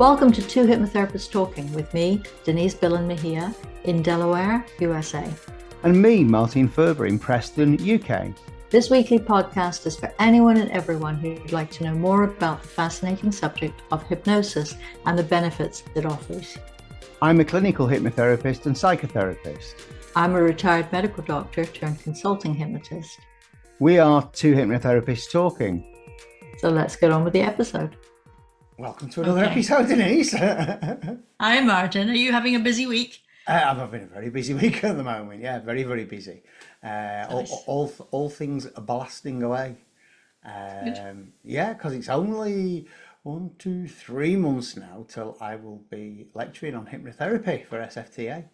Welcome to Two Hypnotherapists Talking with me, Denise Billen Mejia, in Delaware, USA. And me, Martin Furber, in Preston, UK. This weekly podcast is for anyone and everyone who'd like to know more about the fascinating subject of hypnosis and the benefits it offers. I'm a clinical hypnotherapist and psychotherapist. I'm a retired medical doctor turned consulting hypnotist. We are two hypnotherapists talking. So let's get on with the episode. Welcome to another Okay. episode, Denise. Hi, Martin. Are you having a busy week? Uh, I'm having a very busy week at the moment. Yeah, very, very busy. Uh, all, Nice. all, all things are blasting away. Um, yeah, because it's only one, two, three months now till I will be lecturing on hypnotherapy for SFTA.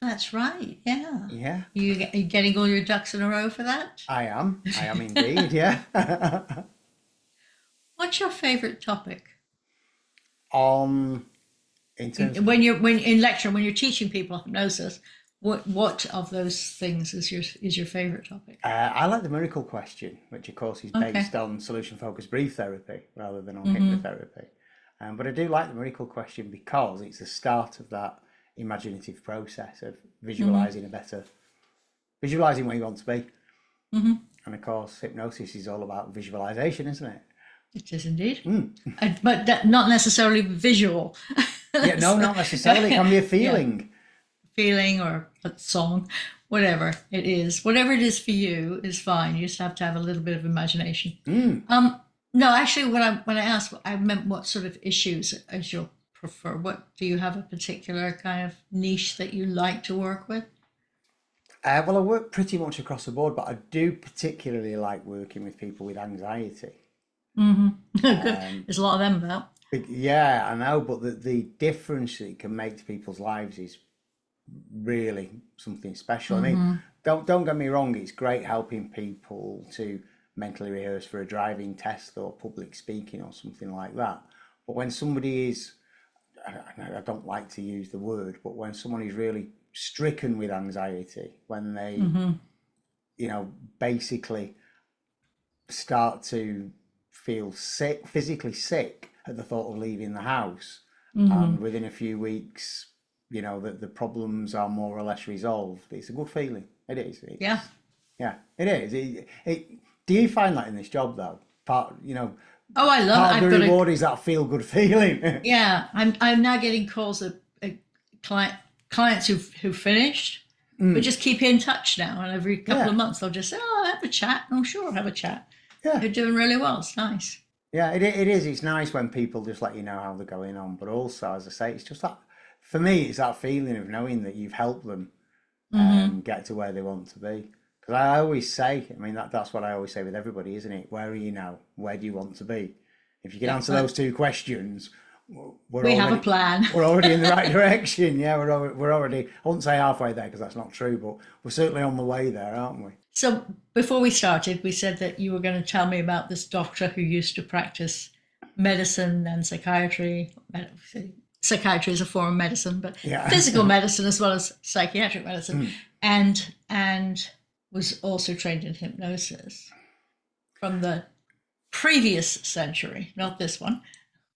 That's right. Yeah. Yeah, You you getting all your ducks in a row for that? I am. I am indeed. Yeah. What's your favorite topic? On in terms of When you're when in lecture when you're teaching people hypnosis, what what of those things is your is your favorite topic? Uh, I like the miracle question, which of course is Okay. based on solution focused brief therapy rather than on Mm-hmm. hypnotherapy. Um, but I do like the miracle question because it's the start of that imaginative process of visualizing Mm-hmm. a better, visualizing where you want to be. Mhm. And of course, hypnosis is all about visualization, isn't it? It is indeed, Mm. Uh, but that, not necessarily visual. Yeah, no, not necessarily. It can be a feeling. feeling or a song, whatever it is, whatever it is for you is fine. You just have to have a little bit of imagination. Mm. Um, no, actually, when I when I asked, I meant what sort of issues as you prefer. What do you have a particular kind of niche that you like to work with? Uh, well, I work pretty much across the board, but I do particularly like working with people with anxiety. Mm-hmm. Um, There's a lot of them about. Yeah, I know, but the, the difference it can make to people's lives is really something special. I mean, don't don't get me wrong, it's great helping people to mentally rehearse for a driving test or public speaking or something like that. But when somebody is, I don't like to use the word, but when someone is really stricken with anxiety, when they, you know, basically start to feel sick, physically sick at the thought of leaving the house, and within a few weeks, you know that the problems are more or less resolved. It's a good feeling. It is. It's- Yeah. yeah, it is. It, it, do you find that in this job though? Part, you know, Oh, I love. part I've of the a reward is that feel good feeling. Yeah, I'm I'm now getting calls of uh, client clients who've who finished, but just keep in touch now. And every couple Mm. Yeah. of months, they'll just say, "Oh, have a chat." Oh, sure, I'll have a chat. Yeah, They're doing really well. It's nice. Yeah, it, it is. It's nice when people just let you know how they're going on. But also, as I say, it's just that, for me, it's that feeling of knowing that you've helped them um, get to where they want to be. Because I always say, I mean, that, that's what I always say with everybody, isn't it? Where are you now? Where do you want to be? If you can answer well- those two questions, we're We already, have a plan. We're already in the right direction. Yeah, we're already, we're already, I wouldn't say halfway there because that's not true, but we're certainly on the way there, aren't we? So before we started, we said that you were going to tell me about this doctor who used to practice medicine and psychiatry. Psychiatry is a form of medicine, but Yeah. physical medicine as well as psychiatric medicine, hmm. and and was also trained in hypnosis from the previous century, not this one,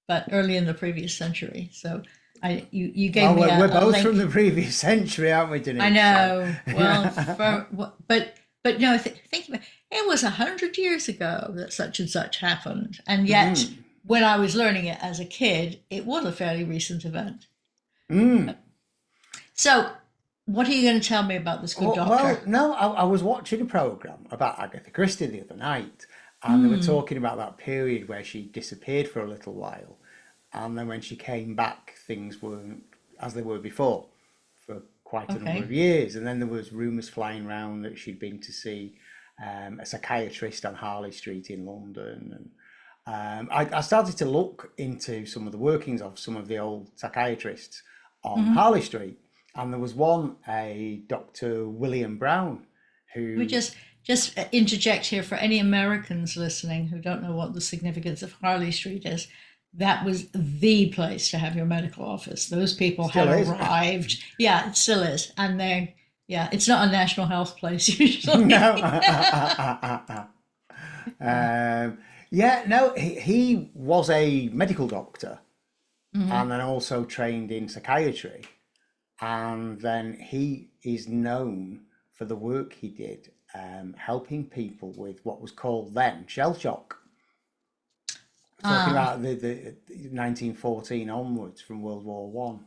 but early in the previous century. So I you you gave Well, me we're, a, we're a both link. from the previous century, aren't we, Denise? I know. Well, for, wha- but but no, th- think about it was a hundred years ago that such and such happened, and yet Mm. when I was learning it as a kid, it was a fairly recent event. Mm. So, what are you going to tell me about this good Well, doctor? well, no, I, I was watching a program about Agatha Christie the other night, and Hmm. they were talking about that period where she disappeared for a little while, and then when she came back, things weren't as they were before quite a number of years, and then there was rumours flying around that she'd been to see um, a psychiatrist on Harley Street in London, and um, I, I started to look into some of the workings of some of the old psychiatrists on Mm-hmm. Harley Street, and there was one, a Dr. William Brown, who we just just interject here for any Americans listening who don't know what the significance of Harley Street is. That was the place to have your medical office. Those people Still had is. arrived. Yeah, it still is, and they yeah, it's not a national health place usually. no. um, yeah, no, he, he was a medical doctor and then also trained in psychiatry. And then he is known for the work he did um, helping people with what was called then shell shock. Talking ah. about the, the 1914 onwards from World War One.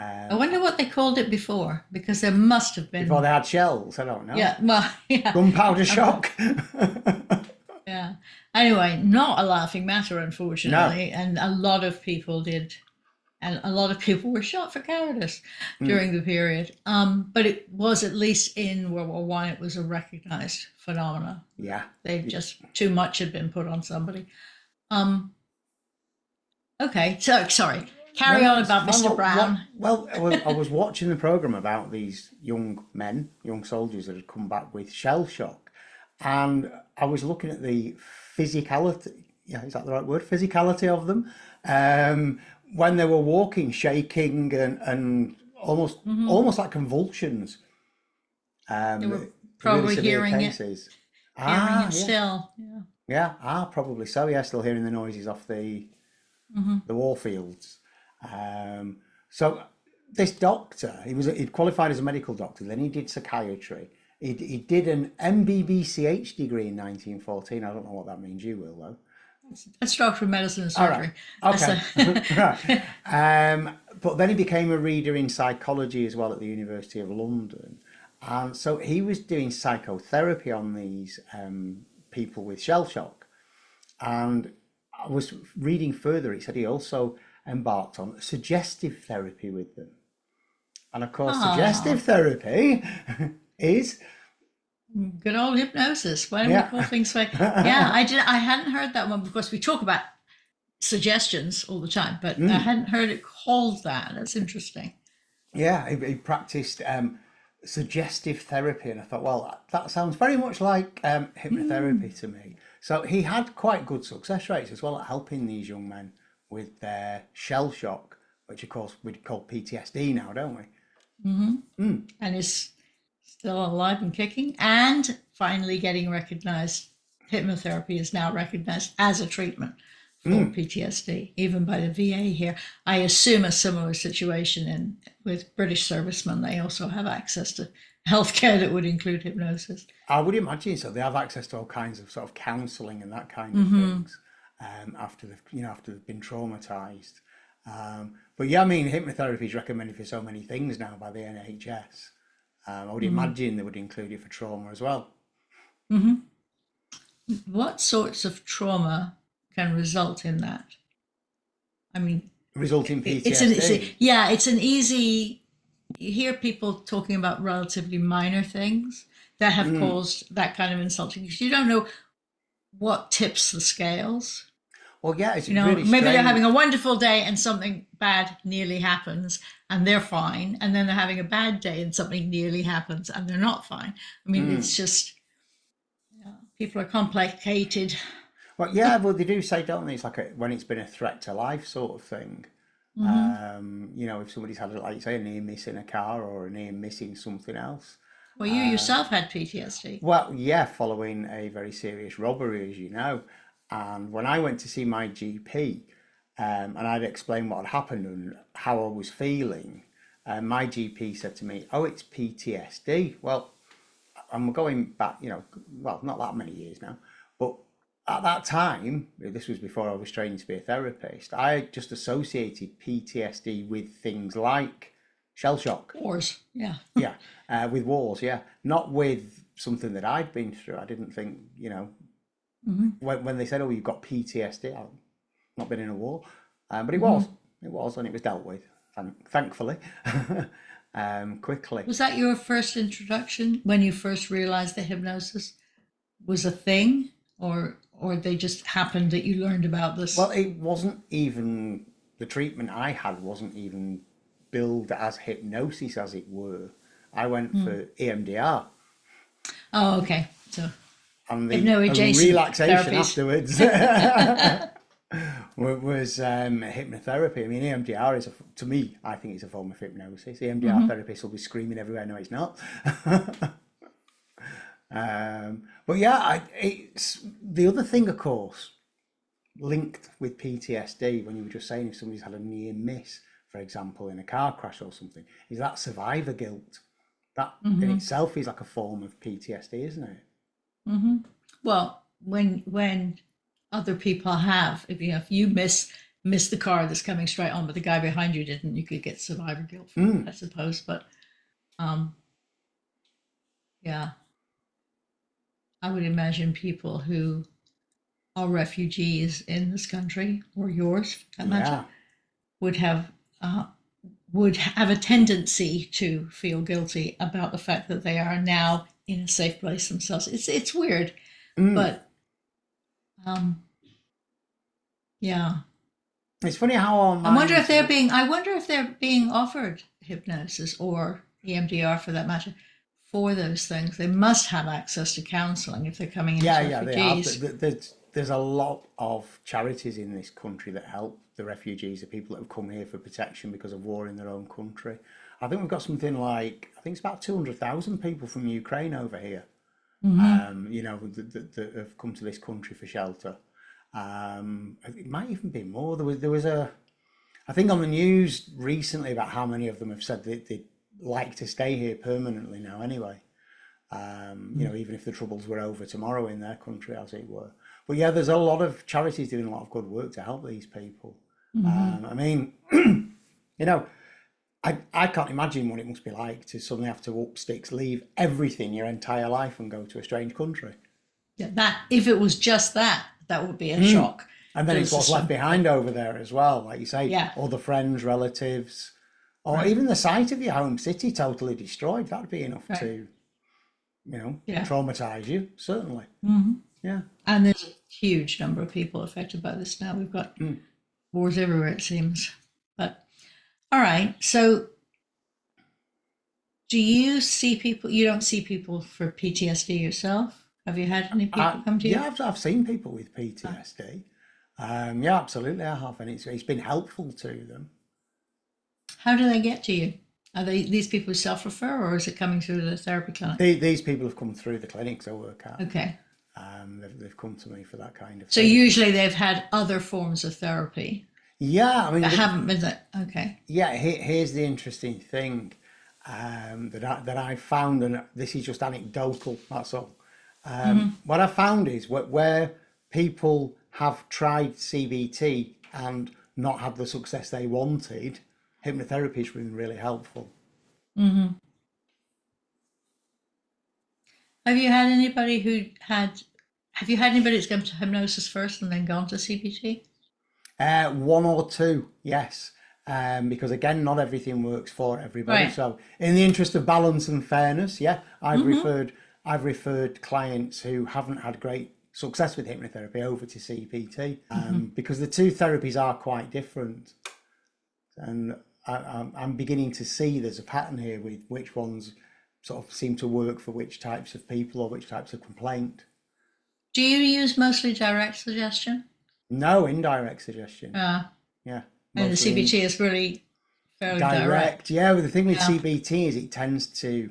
I wonder um, what they called it before, because there must have been. Before they had shells, I don't know. yeah, well, yeah, Gunpowder shock. yeah. Anyway, not a laughing matter, unfortunately, and a lot of people did, and a lot of people were shot for cowardice hmm. during the period. Um, but it was at least in World War One, it was a recognized phenomenon. yeah. They just too much had been put on somebody. Um. Okay, so sorry. Carry on about. Mr. Well, Brown. Well, I was, I was watching the program about these young men, young soldiers that had come back with shell shock, and I was looking at the physicality. Yeah, is that the right word? Physicality of them um, when they were walking, shaking, and and almost almost like convulsions. Um, Mm-hmm. They were probably hearing it. Hearing Ah, it yeah. still. Yeah. Yeah, ah, probably so. Yeah, still hearing the noises off the the war fields. Um, so this doctor, he was he qualified as a medical doctor. Then he did psychiatry. He, he did an MBBCH degree in 1914. I don't know what that means. You will though. That's doctor of medicine and surgery. right. Okay. right. Um, but then he became a reader in psychology as well at the University of London. And so he was doing psychotherapy on these um, people with shell shock. And I was reading further, he said he also embarked on suggestive therapy with them. And of course, Ah. suggestive therapy is Good old hypnosis. Why don't Yeah. we call things like? Yeah, I did. I hadn't heard that one because we talk about suggestions all the time, but Mm. I hadn't heard it called that. That's interesting. Yeah, he, he practiced um, suggestive therapy, and I thought, well, that sounds very much like um, hypnotherapy hmm. to me. So he had quite good success rates as well at helping these young men with their shell shock, which of course we'd call PTSD now, don't we? Mm-hmm. Hmm. And is still alive and kicking, and finally getting recognized. Hypnotherapy is now recognized as a treatment for PTSD, even by the VA here. I assume a similar situation in with British servicemen. They also have access to healthcare that would include hypnosis. I would imagine so. They have access to all kinds of sort of counselling and that kind of things um, after they've you know after they've been traumatized. Um, but yeah, I mean, hypnotherapy is recommended for so many things now by the NHS. Um, I would imagine they would include it for trauma as well. What sorts of trauma can result in that? I mean, Resulting PTSD. it's an it's a, yeah, it's an easy. You hear people talking about relatively minor things that have caused that kind of insulting because you don't know what tips the scales. well, yeah, it's You know, really maybe they're having a wonderful day and something bad nearly happens and they're fine, and then they're having a bad day and something nearly happens and they're not fine. I mean, Hmm. it's just yeah, people are complicated. Well, yeah, well, they do say, don't they? It's like a, when it's been a threat to life sort of thing. Um, you know, if somebody's had, like you say, a near miss in a car or a near missing something else. Well, you yourself had PTSD. Well, yeah, following a very serious robbery, as you know. And when I went to see my GP, um, and I'd explained what had happened and how I was feeling, uh, my GP said to me, "Oh, it's PTSD." Well, I'm going back, you know, well, not that many years now, at that time, this was before I was training to be a therapist. I just associated PTSD with things like shell shock Wars, yeah. yeah, uh, with wars, yeah, not with something that I'd been through. I didn't think, you know, when, when they said, "Oh, you've got PTSD," I've not been in a war, um, but it was, it was, and it was dealt with, thank, thankfully, um, quickly. Was that your first introduction when you first realized that hypnosis was a thing, or or they just happened that you learned about this? Well, it wasn't even the treatment I had wasn't even billed as hypnosis, as it were. I went for E EMDR. oh, okay. So and the Hypno-adjacent and relaxation therapies. afterwards wa- was um, hypnotherapy. I mean, EMDR is a, to me, I think it's a form of hypnosis. EMDR Mm-hmm. therapists will be screaming everywhere. No, it's not. um, but yeah, I, it's the other thing, of course, linked with PTSD when you were just saying if somebody's had a near miss, for example, in a car crash or something, is that survivor guilt. That in itself is like a form of PTSD, isn't it? Well, when when other people have, if you know, if you miss miss the car that's coming straight on, but the guy behind you didn't, you could get survivor guilt, from it, I suppose. But um, yeah, I would imagine people who are refugees in this country or yours, that matter, would have uh, would have a tendency to feel guilty about the fact that they are now in a safe place themselves. It's it's weird, Mm. but um, yeah. It's funny how our I wonder if they're being. I wonder if they're being offered hypnosis or EMDR for that matter for those things. They must have access to counselling if they're coming in yeah, as yeah, they have. refugees. Th- th- There's, there's a lot of charities in this country that help the refugees, the people that have come here for protection because of war in their own country. I think we've got something like, I think it's about 200,000 people from Ukraine over here, um, you know, that, that, that have come to this country for shelter. Um, it might even be more. There was, there was a, I think on the news recently about how many of them have said that they'd like to stay here permanently now anyway um, you know, even if the troubles were over tomorrow in their country, as it were. But yeah, there's a lot of charities doing a lot of good work to help these people. Um, I mean, you know, I, I can't imagine what it must be like to suddenly have to up sticks, leave everything your entire life and go to a strange country. Yeah, that if it was just that, that would be a shock. And then it's what's left behind over there as well, like you say, Yeah. all the friends, relatives, or even the sight of your home city totally destroyed. That'd be enough Right. to, you know, Yeah. traumatize you, certainly. Yeah. And there's a huge number of people affected by this now. We've got wars everywhere, it seems. But all right, so do you see people? You don't see people for PTSD yourself? Have you had any people Uh, come to you? yeah, I've, I've seen people with PTSD. Um, yeah, absolutely, I have, and it's it's been helpful to them. How do they get to you? Are they these people self refer, or is it coming through the therapy clinic? The- These people have come through the clinics I work at. Okay, Um, they've, they've come to me for that kind of. so usually they've had other forms of therapy yeah, I mean, the- haven't been that. Okay, yeah. Here, here's the interesting thing um, that I, that I found, and this is just anecdotal. That's all. Um, What I found is where, where people have tried CBT and not had the success they wanted, hypnotherapy has been really helpful. have you had anybody who had? Have you had anybody that's gone to hypnosis first and then gone to CBT? Uh, one or two, yes. Um, because again, not everything works for everybody. Right. So, in the interest of balance and fairness, yeah, I've referred I've referred clients who haven't had great success with hypnotherapy over to CBT um, because the two therapies are quite different, and I, I'm, I'm beginning to see there's a pattern here with which ones sort of seem to work for which types of people or which types of complaint. Do you use mostly direct suggestion? No indirect suggestion. Uh, yeah, and the mostly in- CBT is really fairly direct. direct. Yeah, but the thing with Yeah. CBT is it tends to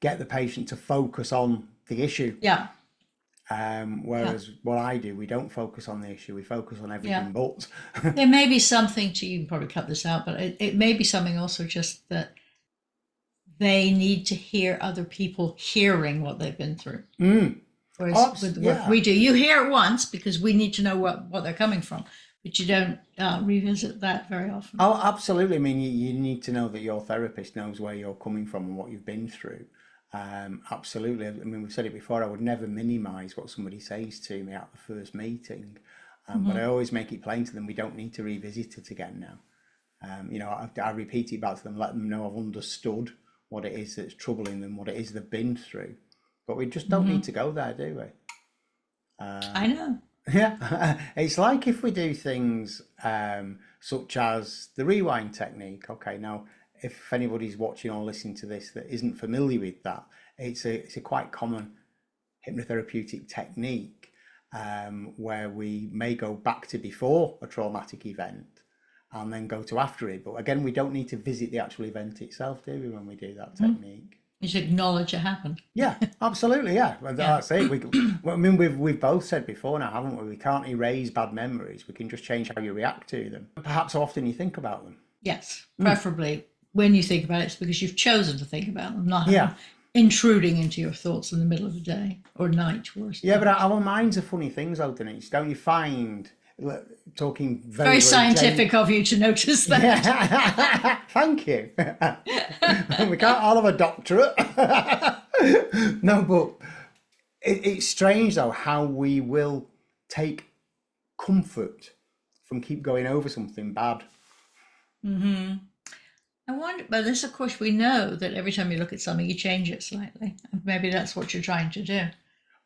get the patient to focus on the issue. Yeah, Um, whereas what I do, we don't focus on the issue, we focus on everything Yeah. but. there may be something to you can probably cut this out, but it, it may be something also just that they need to hear other people hearing what they've been through. Mm. Whereas Abs- with the work yeah. we do, you hear it once because we need to know what, what they're coming from, but you don't uh, revisit that very often. Oh, absolutely. I mean, you, you need to know that your therapist knows where you're coming from and what you've been through. Um, absolutely. I mean, we've said it before. I would never minimise what somebody says to me at the first meeting, um, but I always make it plain to them we don't need to revisit it again now. Um, you know, I, I repeat it back to them, let them know I've understood what it is that's troubling them, what it is they've been through. But we just don't need to go there, do we? I know. Yeah, it's like if we do things um, such as the rewind technique. Okay, now if anybody's watching or listening to this that isn't familiar with that, it's a it's a quite common hypnotherapeutic technique um, where we may go back to before a traumatic event and then go to after it. But again, we don't need to visit the actual event itself, do we, when we do that technique? You should acknowledge it happened. Yeah, absolutely. Yeah, well, that's it. We, well, I mean, we've we've both said before now, haven't we? We can't erase bad memories. We can just change how you react to them. Perhaps how often you think about them. Yes, preferably when you think about it, it's because you've chosen to think about them, not Yeah. intruding into your thoughts in the middle of the day or night. Worse. Yeah, but our minds are funny things, though, Denise. Don't you find? Talking very, very very scientific of you to notice that. Yeah. Thank you. we can't all have a doctorate. no, but it, it's strange though how we will take comfort from keep going over something bad. Mm-hmm. I wonder, but this, of course, we know that every time you look at something, you change it slightly. Maybe that's what you're trying to do.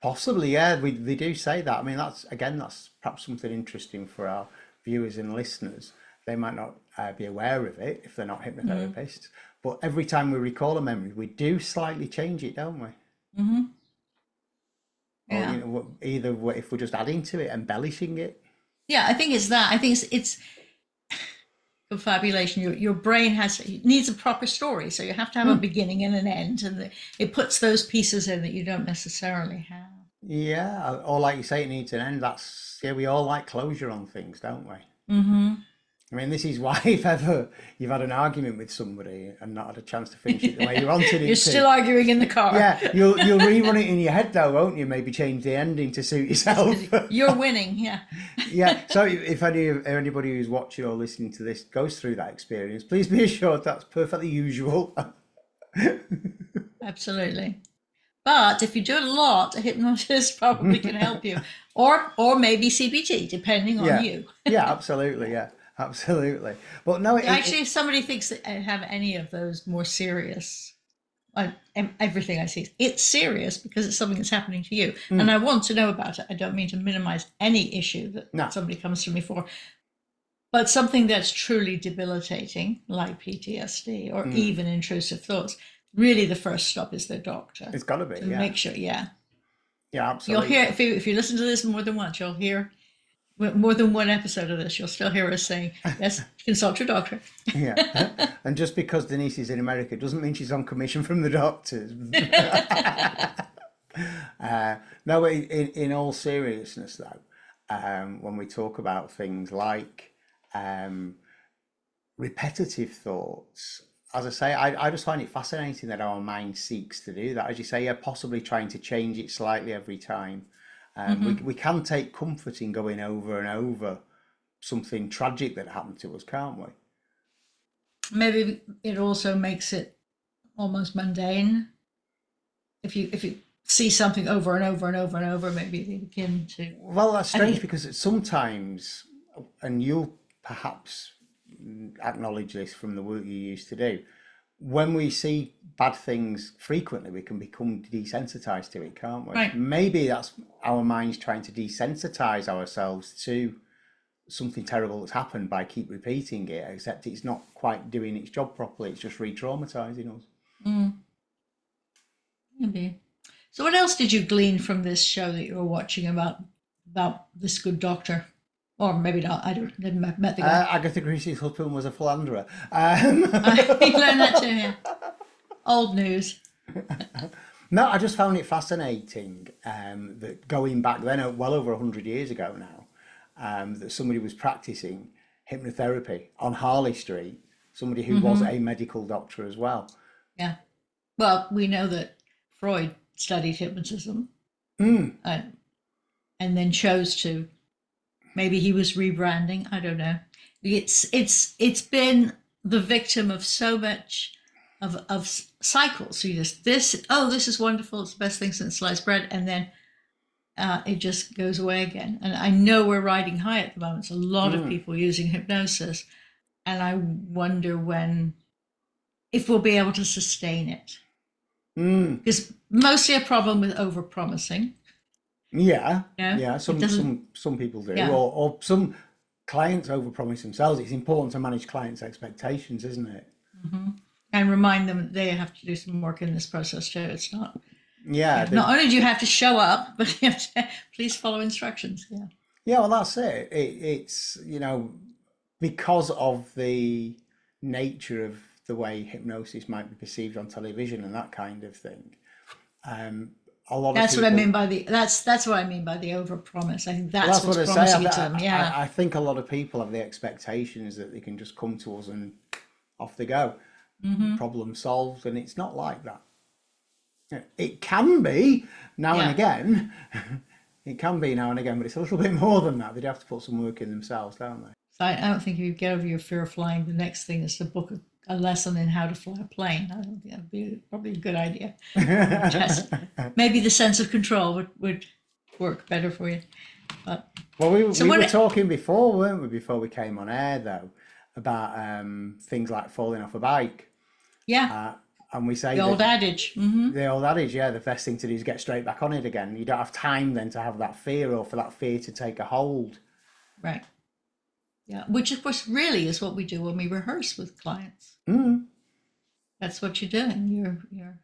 Possibly, yeah, we, they do say that. I mean, that's again, that's perhaps something interesting for our viewers and listeners. They might not uh, be aware of it if they're not hypnotherapists, but every time we recall a memory, we do slightly change it, don't we? Mm-hmm. Or, Yeah. you know, either if we're just adding to it, embellishing it. Yeah, I think it's that. I think it's it's confabulation. Your your brain has it needs a proper story, so you have to have a beginning and an end, and the, it puts those pieces in that you don't necessarily have. Yeah, or like you say, it needs an end. That's yeah, we all like closure on things, don't we? Mm-hmm. I mean, this is why if ever you've had an argument with somebody and not had a chance to finish it the way you wanted it You're to, still arguing in the car. yeah, you'll you'll rerun it in your head though, won't you? Maybe change the ending to suit yourself. You're winning. Yeah. yeah. So if any anybody who's watching or listening to this goes through that experience, please be assured that's perfectly usual. Absolutely. But if you do it a lot, a hypnotist probably can help you, or or maybe CBT, depending on Yeah. you. yeah, absolutely. Yeah, absolutely. But no, it, it- Actually, if somebody thinks that I have any of those more serious, I, everything I see, it's serious because it's something that's happening to you, hmm. and I want to know about it. I don't mean to minimize any issue that No. somebody comes to me for, but something that's truly debilitating, like PTSD or hmm. even intrusive thoughts. Really, the first stop is the doctor it's got to be. to Yeah, make sure. Yeah, yeah, absolutely. you'll hear if you if you listen to this more than once, you'll hear. More than one episode of this, you'll still hear us saying, "Yes, consult your doctor." Yeah. and just because Denise is in America doesn't mean she's on commission from the doctors. uh, no, in, in, all seriousness, though, um, when we talk about things like um, repetitive thoughts, as I say, I, I just find it fascinating that our mind seeks to do that. As you say, yeah, possibly trying to change it slightly every time. Um, we, we can take comfort in going over and over something tragic that happened to us, can't we? maybe it also makes it almost mundane if you if you see something over and over and over and over maybe they begin to Well, that's strange because it's sometimes, and you'll perhaps acknowledge this from the work you used to do, when we see bad things frequently, we can become desensitized to it, can't we? Right. Maybe that's our minds trying to desensitize ourselves to something terrible that's happened by keep repeating it, except it's not quite doing its job properly. It's just re-traumatizing us. Hmm. maybe so what else did you glean from this show that you were watching about about this good doctor or maybe not. I don't didn't met the guy Uh, Agatha Christie's husband was a philanderer. Um, you learned that too yeah. Old news. No, I just found it fascinating um, that going back then, uh, well over 100 years ago now, um, that somebody was practicing hypnotherapy on Harley Street, somebody who was a medical doctor as well. yeah. Well we know that freud studied hypnotism. Mm, and, and then chose to maybe he was rebranding i don't know. It's it's it's been the victim of so much of of cycles. You just this oh this is wonderful it's the best thing since sliced bread and then uh, it just goes away again. And i know we're riding high at the moment. It's a lot of Mm. people using hypnosis and i wonder when if we'll be able to sustain it. Mm, because mostly a problem with over promising yeah, Yeah, yeah. Some some some people do, Yeah. or or some clients overpromise themselves. It's important to manage clients' expectations, isn't it? and remind them they have to do some work in this process too. It's not Yeah, not only do you have to show up, but you have to please follow instructions. Yeah. Yeah, well, that's it. it. It's, you know, because of the nature of the way hypnosis might be perceived on television and that kind of thing. Um, a lot That's what I mean by the that's that's what I mean by the overpromise. I think that's, Well, that's what's what I say. promising I, to them. Yeah. I, I think a lot of people have the expectations that they can just come to us and off they go, Mm-hmm. problem solved, and it's not like that. It can be now Yeah. and again. it can be now and again, but it's a little bit more than that. They'd have to put some work in themselves, don't they? So I, I don't think if you get over your fear of flying, the next thing is to book a, lesson in how to fly a plane. I don't think that'd be probably a good idea. Just maybe the sense of control would, would work better for you. But Well, we, So we were it- talking before, weren't we, before we came on air, though, about um, things like falling off a bike. yeah, Uh, and we say the that- old adage. hmm the old adage, yeah, the best thing to do is get straight back on it again. You don't have time then to have that fear or for that fear to take a hold. Right. Yeah, which of course really is what we do when we rehearse with clients. Mm. That's what you're doing. You're you're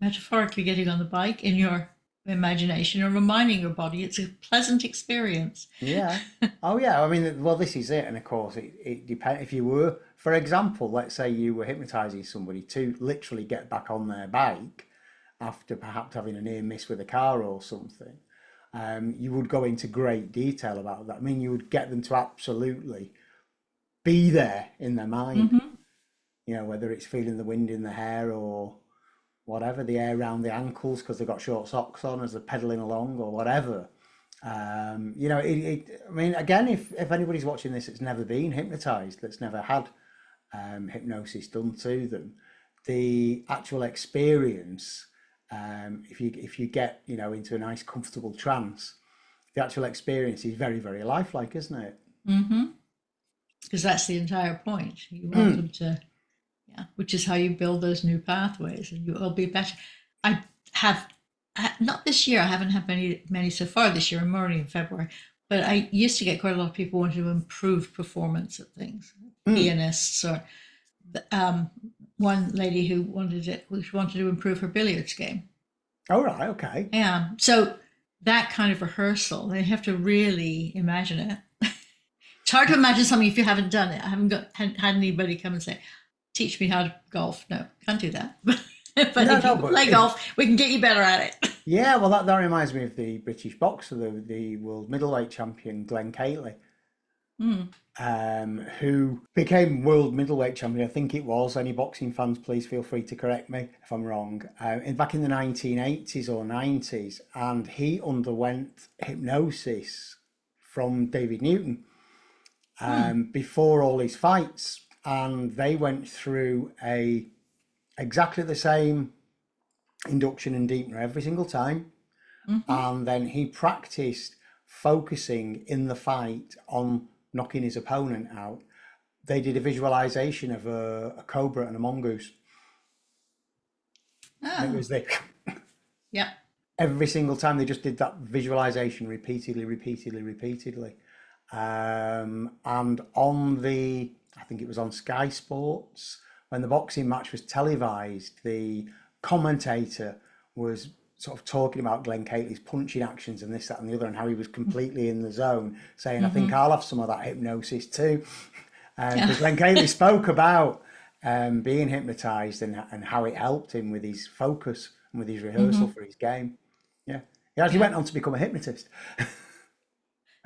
metaphorically getting on the bike in your imagination and reminding your body it's a pleasant experience. Yeah. oh, yeah. I mean, well, this is it. And of course, it, it depends. If you were, for example, let's say you were hypnotizing somebody to literally get back on their bike after perhaps having a near miss with a car or something, um, you would go into great detail about that. I mean, you would get them to absolutely be there in their mind. Mhm. you know, whether it's feeling the wind in the hair or whatever, the air around the ankles because they've got short socks on as they're pedaling along or whatever. Um, you know, it, it, I mean, again, if, if anybody's watching this that's never been hypnotized, that's never had um, hypnosis done to them, the actual experience, um, if you if you get you know into a nice comfortable trance, the actual experience is very very lifelike, isn't it? Mm-hmm. Because that's the entire point. You want them to, yeah, which is how you build those new pathways, and you will be better. I have not this year. I haven't had many many so far this year. I'm already in February, but I used to get quite a lot of people wanting to improve performance at things, pianists or um, one lady who wanted it who wanted to improve her billiards game. All right, okay. Yeah. So that kind of rehearsal, they have to really imagine it. it's hard to imagine something if you haven't done it. I haven't got had, had anybody come and say, "Teach me how to golf." No, can't do that. but No, if no, you but play if- golf, we can get you better at it. Yeah, well, that, that reminds me of the British boxer, the, the world middleweight champion, Glenn Catley, Mm. um, who became world middleweight champion, I think it was. Any boxing fans, please feel free to correct me if I'm wrong. Um, in, back in the 1980s or 90s, and he underwent hypnosis from David Newton um, before all his fights. And they went through a exactly the same induction and deepener every single time. And then he practiced focusing in the fight on knocking his opponent out. They did a visualization of a, a cobra and a mongoose. And Oh, It was the yeah. every single time they just did that visualization repeatedly, repeatedly, repeatedly. Um, and on the, I think it was on Sky Sports, when the boxing match was televised, the commentator was sort of talking about Glenn Catley's punching actions and this, that, and the other, and how he was completely in the zone, saying, I think mm-hmm. I'll have some of that hypnosis too. Um, because Glenn Catley spoke about um, being hypnotized and, and how it helped him with his focus and with his rehearsal mm-hmm. for his game. Yeah. He actually went on to become a hypnotist.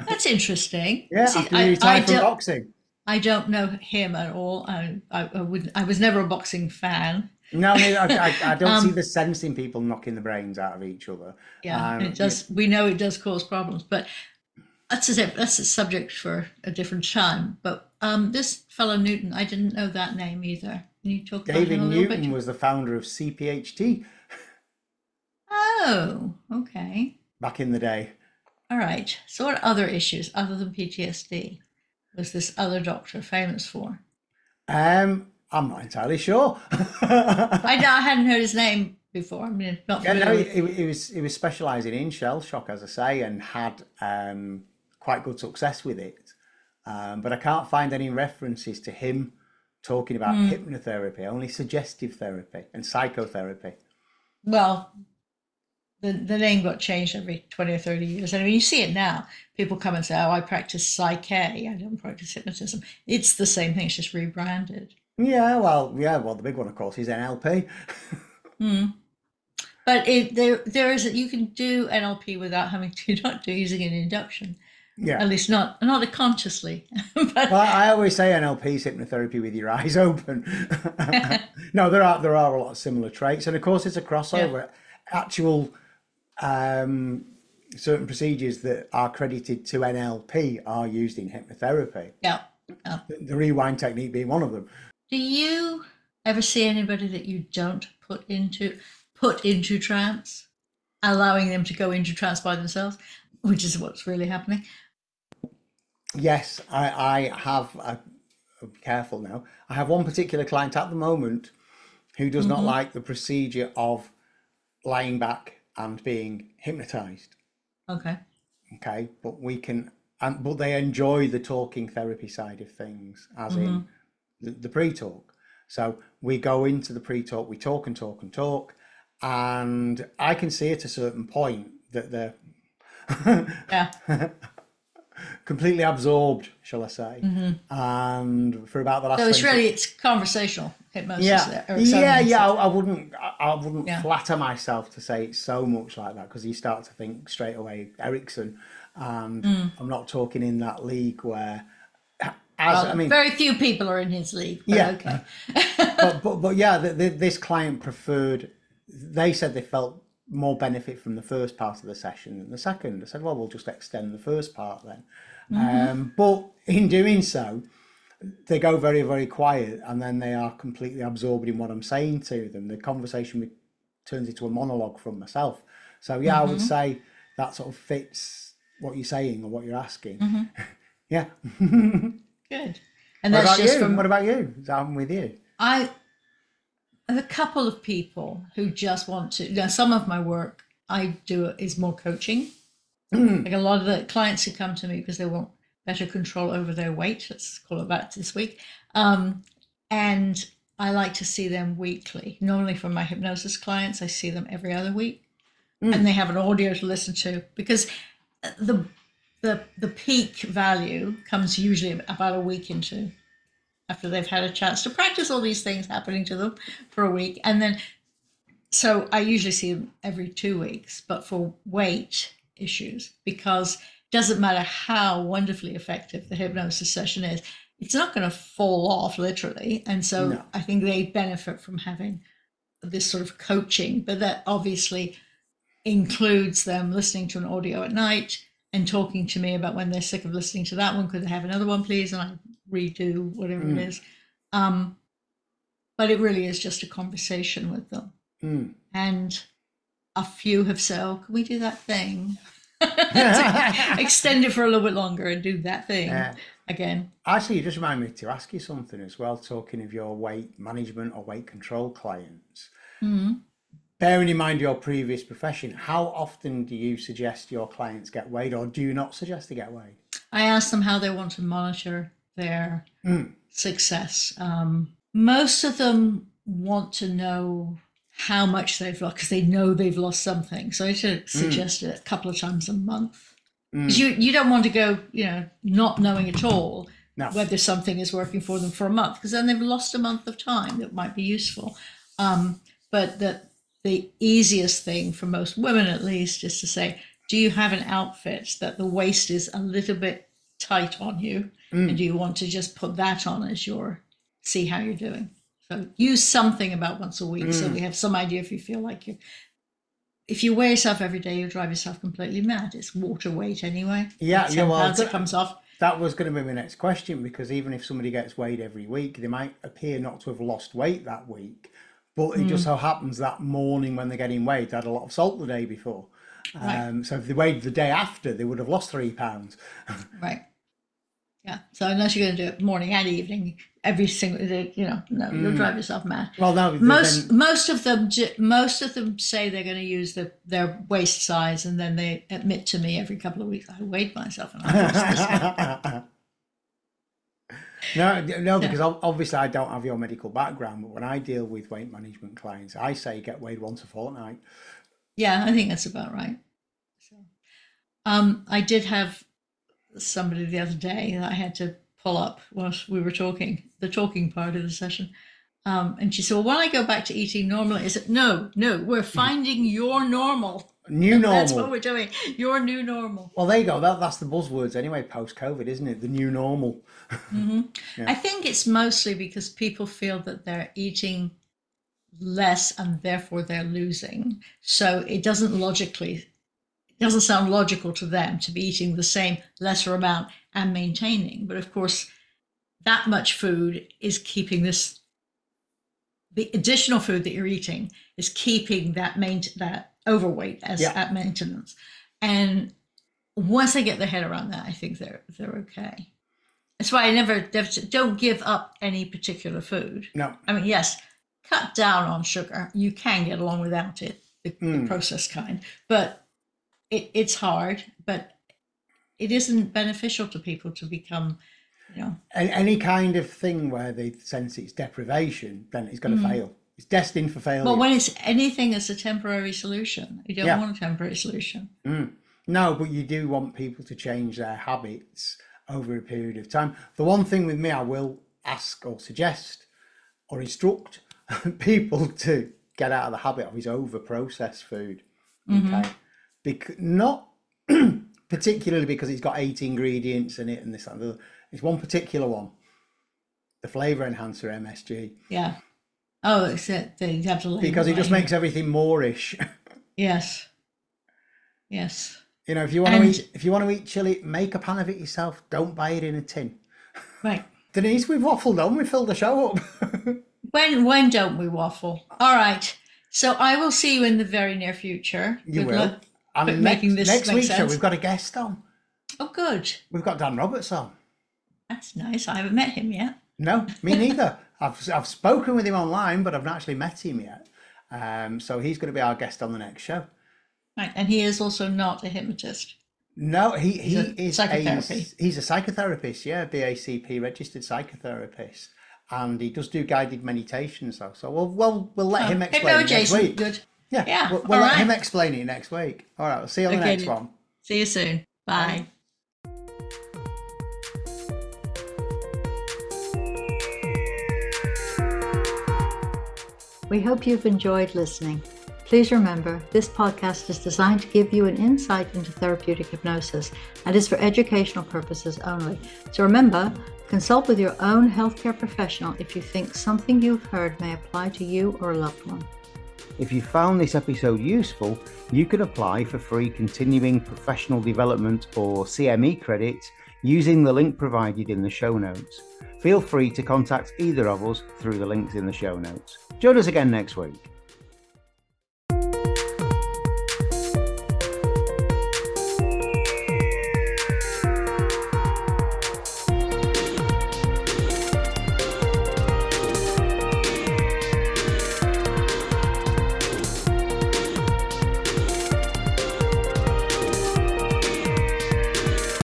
That's interesting. Yeah, See, after I, he I retired from boxing. I don't know him at all. I, I, I, would, I was never a boxing fan. No, I, I, I don't see Um, the sense in people knocking the brains out of each other. Yeah, Um, it does. We know it does cause problems, but that's a, that's a subject for a different time. But um, this fellow Newton, I didn't know that name either. Can you talk David about him a little Newton bit? was the founder of CPHT Oh, okay. back in the day. All right. So, what other issues other than PTSD was this other doctor famous for? Um, I'm not entirely sure. I, I hadn't heard his name before. I mean, not Yeah, no, familiar he, he was he was specialising in shell shock, as I say, and had um, quite good success with it. Um, but I can't find any references to him talking about Hmm. hypnotherapy, only suggestive therapy and psychotherapy. well, the, the name got changed every 20 or 30 years. I mean, you see it now. People come and say, oh, I practice psyche. I don't practice hypnotism. It's the same thing. It's just rebranded. Yeah, well, yeah, well, the big one, of course, is NLP. But it, there, there is you can do NLP without having to not do using an induction. Yeah. At least not not consciously. but Well, I always say NLP is hypnotherapy with your eyes open. no, there are there are a lot of similar traits, and of course, it's a crossover. Actual um, certain procedures that are credited to NLP are used in hypnotherapy. yeah. yeah. The, the rewind technique being one of them. Do you ever see anybody that you don't put into put into trance, allowing them to go into trance by themselves, which is what's really happening? Yes, I, I have. I, I'll be careful now. I have one particular client at the moment who does not mm-hmm. like the procedure of lying back and being hypnotized. Okay. Okay, but we can, and but they enjoy the talking therapy side of things, as in mm-hmm. The, the pre-talk. So we go into the pre-talk, we talk and talk and talk, and I can see at a certain point that they're Yeah. completely absorbed, shall I say? And for about the last, So it's 20 really it's conversational hypnosis. yeah, there, yeah, yeah. I, I wouldn't, I, I wouldn't Yeah. flatter myself to say it's so much like that because you start to think straight away Erickson, and Mm. I'm not talking in that league where, as Well, I mean, very few people are in his league. But Yeah. Okay. but, but but yeah, the, the, this client preferred. They said they felt more benefit from the first part of the session than the second. I said, well, we'll just extend the first part then. Mm-hmm. Um, but in doing so, they go very very quiet, and then they are completely absorbed in what I'm saying to them. The conversation turns into a monologue from myself. So yeah, I would mm-hmm. say that sort of fits what you're saying or what you're asking. Mm-hmm. yeah. Good. And What that's about just you? from What about you? Is that happened with you? I have a couple of people who just want to. Now, some of my work I do is more coaching. like a lot of the clients who come to me because they want better control over their weight. Let's call it that this week. Um, and I like to see them weekly. Normally, for my hypnosis clients, I see them every other week, and they have an audio to listen to because the the the peak value comes usually about a week into after they've had a chance to practice all these things happening to them for a week and then so i usually see them every two weeks but for weight issues because it doesn't matter how wonderfully effective the hypnosis session is it's not going to fall off literally and so No. i think they benefit from having this sort of coaching but that obviously includes them listening to an audio at night and talking to me about when they're sick of listening to that one could they have another one please and i redo whatever it is um, but it really is just a conversation with them Mm. and a few have said oh can we do that thing extend it for a little bit longer and do that thing Yeah. again Actually, you just remind me to ask you something as well, talking of your weight management or weight control clients. Mhm. Bearing in mind your previous profession, how often do you suggest your clients get weighed or do you not suggest they get weighed? I ask them how they want to monitor their success. Um, most of them want to know how much they've lost because they know they've lost something. So I should suggest it a couple of times a month. 'Cause you you don't want to go, you know, not knowing at all No. whether something is working for them for a month because then they've lost a month of time that might be useful. Um, but the the easiest thing for most women, at least, is to say, do you have an outfit that the waist is a little bit tight on you, mm. and do you want to just put that on as your see how you're doing? So use something about once a week, so mm. we have some idea if you feel like you. If you weigh yourself every day, you drive yourself completely mad. It's water weight anyway. Yeah, yeah, well, that- comes off. That was going to be my next question because even if somebody gets weighed every week, they might appear not to have lost weight that week. But it just so happens that morning when they're getting weighed, they had a lot of salt the day before. Right. Um, so if they weighed the day after, they would have lost three pounds. Right. Yeah. So unless you're going to do it morning and evening, every single day, you know, no, you'll drive yourself mad. Well, no, then- Most most of them most of them say they're going to use the, their waist size, and then they admit to me every couple of weeks, I weighed myself and I lost this. No, no, because ob- obviously I don't have your medical background, but when I deal with weight management clients, I say get weighed once a fortnight. Yeah, I think that's about right. So, um, I did have somebody the other day that I had to pull up whilst we were talking, the talking part of the session. Um, and she said, Well, when I go back to eating normally, I said, No, no, we're finding your normal. New normal. That's what we're doing. Your new normal. Well, there you go. That, that's the buzzwords anyway, post COVID, isn't it? The new normal. Mm-hmm. Yeah. I think it's mostly because people feel that they're eating less and therefore they're losing. So it doesn't logically, it doesn't sound logical to them to be eating the same lesser amount and maintaining. But of course, that much food is keeping this the additional food that you're eating is keeping that main that overweight as yeah. at maintenance. And once they get their head around that, I think they're they're okay. That's why I never don't give up any particular food. No, I mean yes, cut down on sugar. You can get along without it, the, mm. the processed kind, but it, it's hard. But it isn't beneficial to people to become you know. any kind of thing where they sense it's deprivation, then it's going to mm. fail. It's destined for failure. But when it's anything as a temporary solution, you don't yeah. want a temporary solution. Mm. No, but you do want people to change their habits over a period of time. The one thing with me, I will ask or suggest or instruct people to get out of the habit of his over processed food. Mm-hmm. Okay. Because not particularly because it's got eight ingredients in it and this and the it's one particular one, the flavor enhancer MSG. Yeah. Oh, it's it. They have because it just makes everything moreish. yes. Yes. You know, if you want and... to eat, if you want to eat chili, make a pan of it yourself. Don't buy it in a tin. Right. Denise, we've waffled on. We filled the show up. when when don't we waffle? All right. So I will see you in the very near future. You Good will. Luck, and making this next week show, we've got a guest on. Oh, good. We've got Dan Roberts on. That's nice. I haven't met him yet. No, me neither. I've I've spoken with him online, but I've not actually met him yet. Um, so he's going to be our guest on the next show. Right, and he is also not a hypnotist. No, he he is psychotherapy. A, he's a psychotherapist, yeah, BACP registered psychotherapist, and he does do guided meditations though. So we'll we'll we'll let oh, him explain it next week. Good. Yeah, yeah. We'll, we'll let right. him explain it next week. All right, we'll see you on okay, the next one. See you soon. Bye. Bye. We hope you've enjoyed listening. Please remember, this podcast is designed to give you an insight into therapeutic hypnosis and is for educational purposes only. So remember, consult with your own healthcare professional if you think something you've heard may apply to you or a loved one. If you found this episode useful, you can apply for free continuing professional development or CME credits using the link provided in the show notes. Feel free to contact either of us through the links in the show notes. Join us again next week.